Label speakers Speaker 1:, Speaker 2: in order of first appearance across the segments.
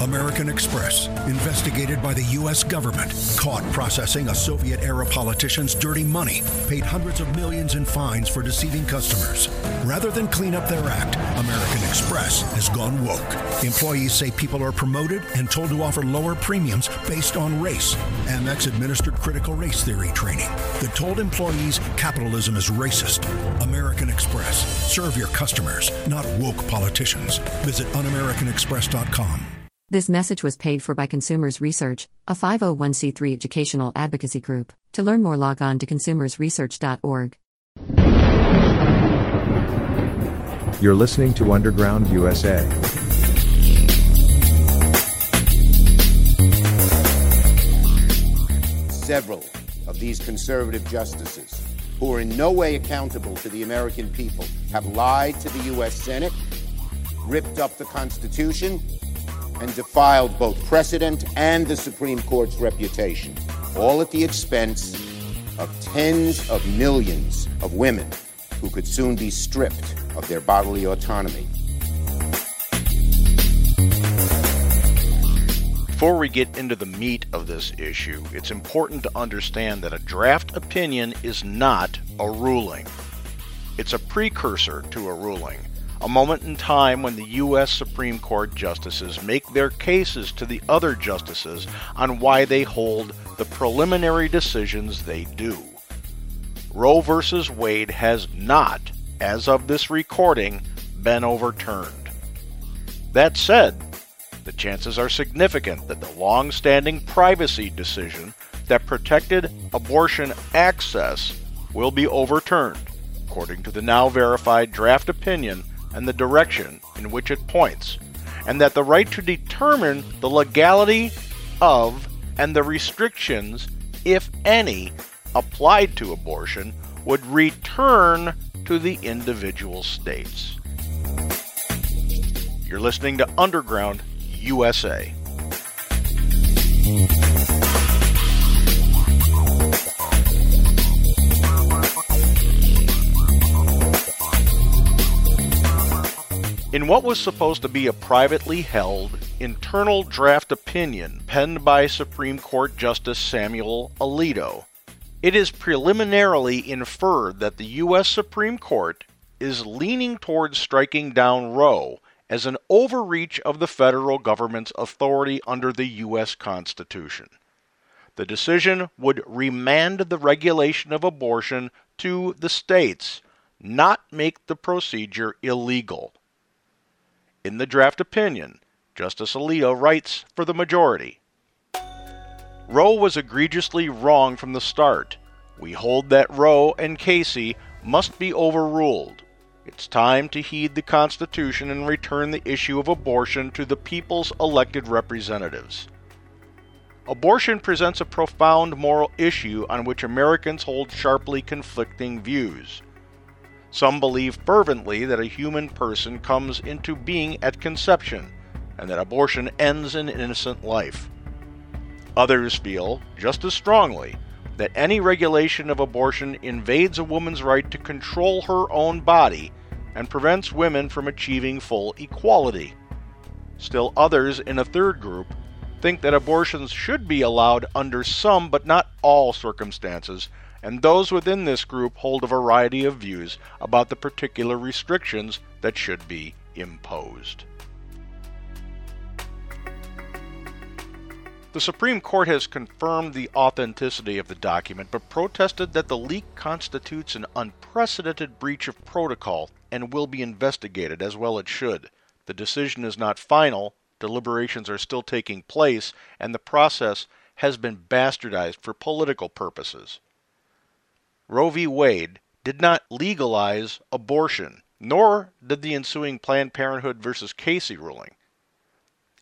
Speaker 1: American Express, investigated by the U.S. government, caught processing a Soviet era politician's dirty money, paid hundreds of millions in fines for deceiving customers. Rather than clean up their act, American Express has gone woke. Employees say people are promoted and told to offer lower premiums based on race. Amex administered critical race theory training that told employees capitalism is racist. American Express. Serve your customers, not woke politicians. Visit unamericanexpress.com.
Speaker 2: This message was paid for by Consumers Research, a 501c3 educational advocacy group. To learn more, log on to consumersresearch.org.
Speaker 3: You're listening to Underground USA.
Speaker 4: Several of these conservative justices, who are in no way accountable to the American people, have lied to the U.S. Senate, ripped up the Constitution, and defiled both precedent and the Supreme Court's reputation, all at the expense of tens of millions of women who could soon be stripped of their bodily autonomy.
Speaker 5: Before we get into the meat of this issue, it's important to understand that a draft opinion is not a ruling. It's a precursor to a ruling, a moment in time when the U.S. Supreme Court justices make their cases to the other justices on why they hold the preliminary decisions they do. Roe v. Wade has not, as of this recording, been overturned. That said, the chances are significant that the long standing privacy decision that protected abortion access will be overturned, according to the now verified draft opinion and the direction in which it points, and that the right to determine the legality of and the restrictions, if any, applied to abortion would return to the individual states. You're listening to Underground USA. In what was supposed to be a privately held, internal draft opinion penned by Supreme Court Justice Samuel Alito, it is preliminarily inferred that the U.S. Supreme Court is leaning towards striking down Roe as an overreach of the federal government's authority under the U.S. Constitution. The decision would remand the regulation of abortion to the states, not make the procedure illegal. In the draft opinion, Justice Alito writes for the majority Roe was egregiously wrong from the start. We hold that Roe and Casey must be overruled. It's time to heed the Constitution and return the issue of abortion to the people's elected representatives. Abortion presents a profound moral issue on which Americans hold sharply conflicting views. Some believe fervently that a human person comes into being at conception and that abortion ends an innocent life. Others feel, just as strongly, that any regulation of abortion invades a woman's right to control her own body and prevents women from achieving full equality. Still, others in a third group think that abortions should be allowed under some but not all circumstances, and those within this group hold a variety of views about the particular restrictions that should be imposed. The Supreme Court has confirmed the authenticity of the document, but protested that the leak constitutes an unprecedented breach of protocol and will be investigated, as well it should. The decision is not final, deliberations are still taking place, and the process has been bastardized for political purposes. Roe v. Wade did not legalize abortion, nor did the ensuing Planned Parenthood versus Casey ruling.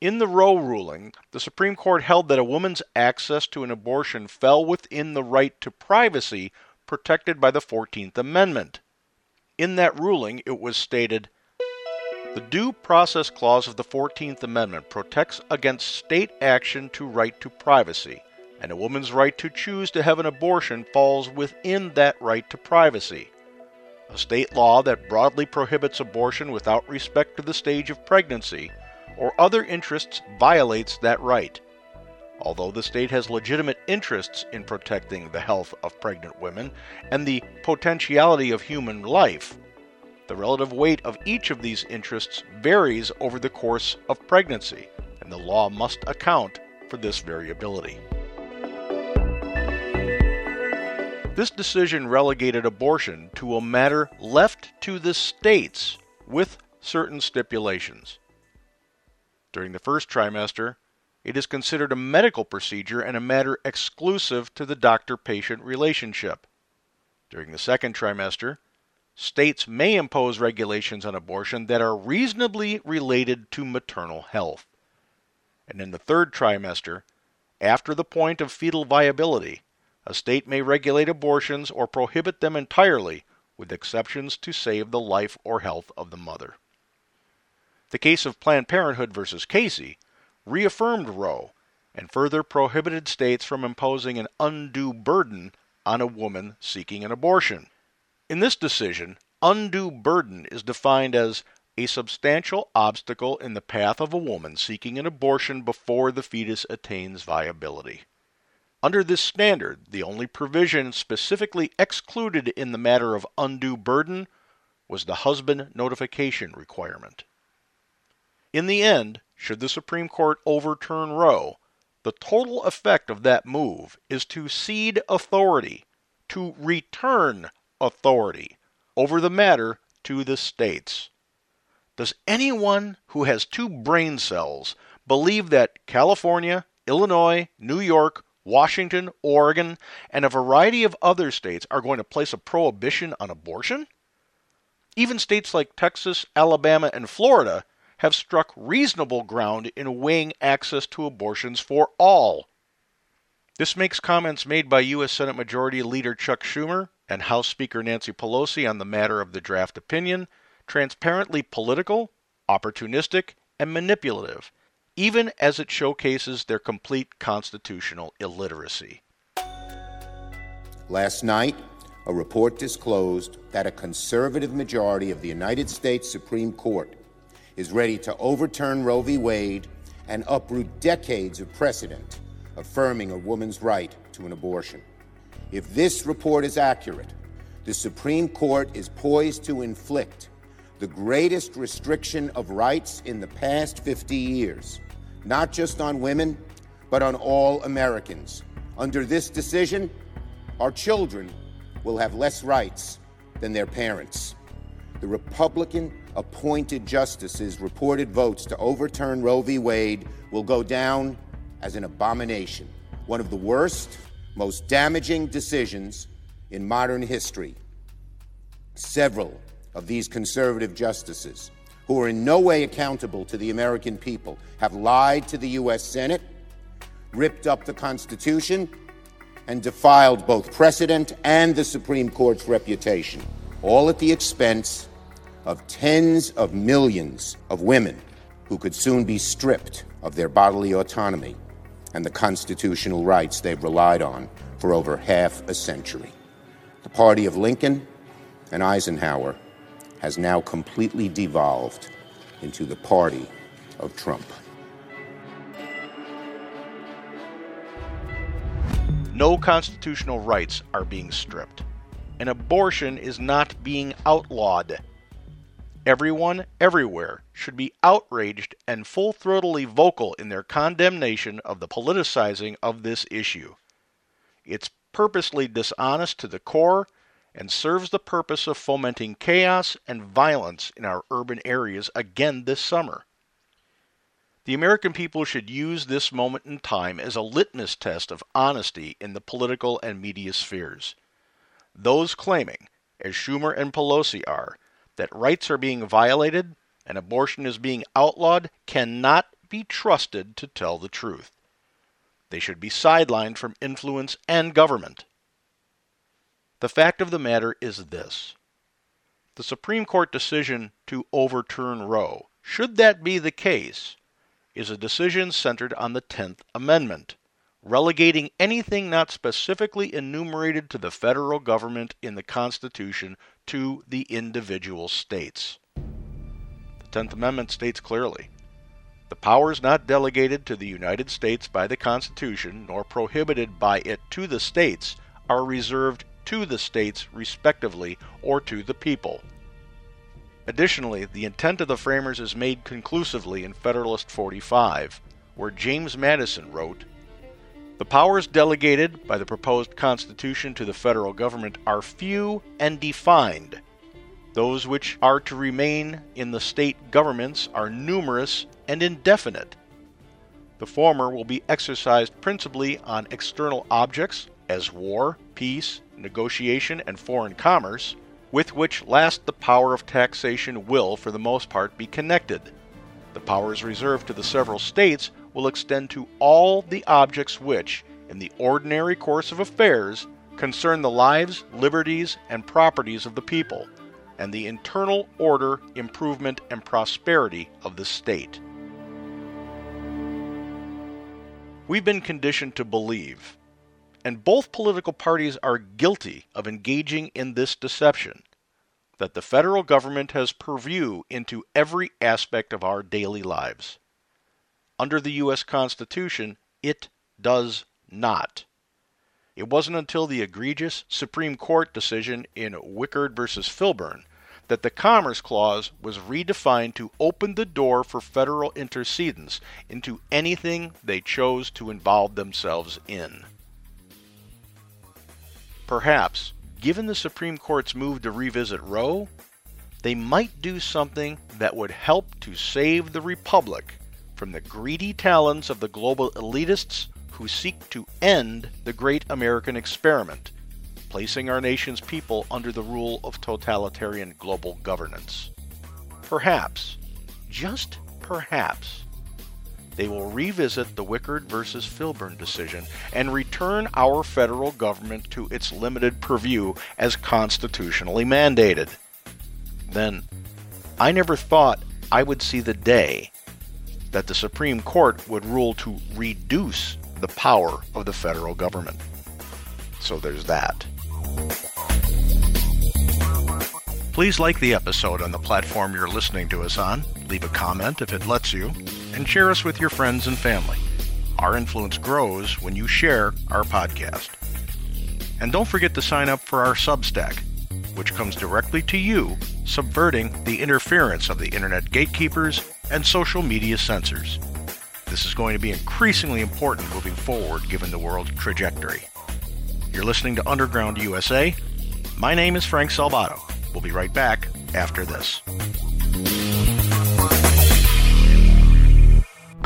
Speaker 5: In the Roe ruling, the Supreme Court held that a woman's access to an abortion fell within the right to privacy protected by the 14th Amendment. In that ruling, it was stated The Due Process Clause of the 14th Amendment protects against state action to right to privacy, and a woman's right to choose to have an abortion falls within that right to privacy. A state law that broadly prohibits abortion without respect to the stage of pregnancy or other interests violates that right. Although the state has legitimate interests in protecting the health of pregnant women and the potentiality of human life, the relative weight of each of these interests varies over the course of pregnancy, and the law must account for this variability. This decision relegated abortion to a matter left to the states with certain stipulations. During the first trimester, it is considered a medical procedure and a matter exclusive to the doctor patient relationship. During the second trimester, states may impose regulations on abortion that are reasonably related to maternal health. And in the third trimester, after the point of fetal viability, a state may regulate abortions or prohibit them entirely, with exceptions to save the life or health of the mother. The case of Planned Parenthood versus Casey reaffirmed Roe and further prohibited states from imposing an undue burden on a woman seeking an abortion. In this decision, undue burden is defined as a substantial obstacle in the path of a woman seeking an abortion before the fetus attains viability. Under this standard, the only provision specifically excluded in the matter of undue burden was the husband notification requirement. In the end, should the Supreme Court overturn Roe, the total effect of that move is to cede authority, to return authority over the matter to the states. Does anyone who has two brain cells believe that California, Illinois, New York, Washington, Oregon, and a variety of other states are going to place a prohibition on abortion? Even states like Texas, Alabama, and Florida have struck reasonable ground in weighing access to abortions for all. This makes comments made by U.S. Senate Majority Leader Chuck Schumer and House Speaker Nancy Pelosi on the matter of the draft opinion transparently political, opportunistic, and manipulative, even as it showcases their complete constitutional illiteracy.
Speaker 4: Last night, a report disclosed that a conservative majority of the United States Supreme Court is ready to overturn Roe v. Wade and uproot decades of precedent affirming a woman's right to an abortion. If this report is accurate, the Supreme Court is poised to inflict the greatest restriction of rights in the past 50 years, not just on women, but on all Americans. Under this decision, our children will have less rights than their parents. The Republican appointed justices' reported votes to overturn Roe v. Wade will go down as an abomination, one of the worst, most damaging decisions in modern history. Several of these conservative justices, who are in no way accountable to the American people, have lied to the U.S. Senate, ripped up the Constitution, and defiled both precedent and the Supreme Court's reputation, all at the expense of tens of millions of women who could soon be stripped of their bodily autonomy and the constitutional rights they've relied on for over half a century. The party of Lincoln and Eisenhower has now completely devolved into the party of Trump.
Speaker 5: No constitutional rights are being stripped. An abortion is not being outlawed. Everyone, everywhere, should be outraged and full throatedly vocal in their condemnation of the politicizing of this issue. It's purposely dishonest to the core and serves the purpose of fomenting chaos and violence in our urban areas again this summer. The American people should use this moment in time as a litmus test of honesty in the political and media spheres. Those claiming, as Schumer and Pelosi are, that rights are being violated and abortion is being outlawed cannot be trusted to tell the truth. They should be sidelined from influence and government. The fact of the matter is this the Supreme Court decision to overturn Roe, should that be the case, is a decision centered on the 10th Amendment, relegating anything not specifically enumerated to the federal government in the Constitution to the individual states. The 10th Amendment states clearly the powers not delegated to the United States by the Constitution nor prohibited by it to the states are reserved to the states respectively or to the people. Additionally, the intent of the framers is made conclusively in Federalist 45, where James Madison wrote, The powers delegated by the proposed Constitution to the federal government are few and defined. Those which are to remain in the state governments are numerous and indefinite. The former will be exercised principally on external objects, as war, peace, negotiation, and foreign commerce, with which last the power of taxation will, for the most part, be connected. The powers reserved to the several states will extend to all the objects which, in the ordinary course of affairs, concern the lives, liberties, and properties of the people, and the internal order, improvement, and prosperity of the state. We've been conditioned to believe, and both political parties are guilty of engaging in this deception, that the federal government has purview into every aspect of our daily lives. Under the U.S. Constitution, it does not. It wasn't until the egregious Supreme Court decision in Wickard versus Filburn that the Commerce Clause was redefined to open the door for federal intercedents into anything they chose to involve themselves in. Perhaps, given the Supreme Court's move to revisit Roe, they might do something that would help to save the Republic from the greedy talons of the global elitists who seek to end the great American experiment placing our nation's people under the rule of totalitarian global governance. Perhaps, just perhaps, they will revisit the Wickard versus Filburn decision and return our federal government to its limited purview as constitutionally mandated. Then, I never thought I would see the day that the Supreme Court would rule to reduce the power of the federal government. So there's that. Please like the episode on the platform you're listening to us on, leave a comment if it lets you, and share us with your friends and family. Our influence grows when you share our podcast. And don't forget to sign up for our Substack, which comes directly to you, subverting the interference of the internet gatekeepers and social media censors. This is going to be increasingly important moving forward given the world trajectory. You're listening to Underground USA. My name is Frank Salvato. We'll be right back after this.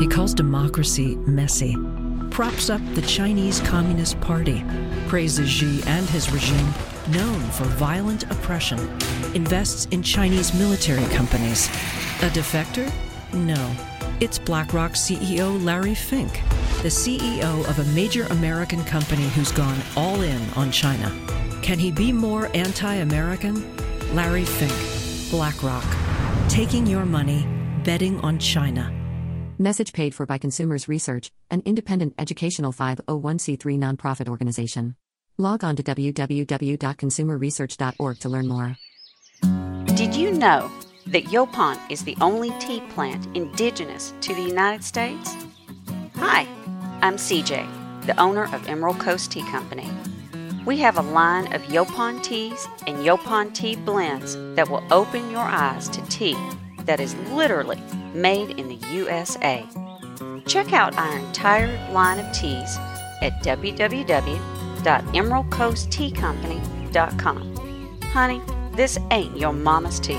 Speaker 6: He calls democracy messy, props up the Chinese Communist Party, praises Xi and his regime, known for violent oppression, invests in Chinese military companies. A defector? No. It's BlackRock CEO Larry Fink, the CEO of a major American company who's gone all in on China. Can he be more anti American? Larry Fink, BlackRock. Taking your money, betting on China.
Speaker 2: Message paid for by Consumers Research, an independent educational 501c3 nonprofit organization. Log on to www.consumerresearch.org to learn more.
Speaker 7: Did you know that Yaupon is the only tea plant indigenous to the United States? Hi, I'm CJ, the owner of Emerald Coast Tea Company. We have a line of Yaupon teas and Yaupon tea blends that will open your eyes to tea that is literally made in the USA. Check out our entire line of teas at www.emeraldcoastteacompany.com. Honey, this ain't your mama's tea.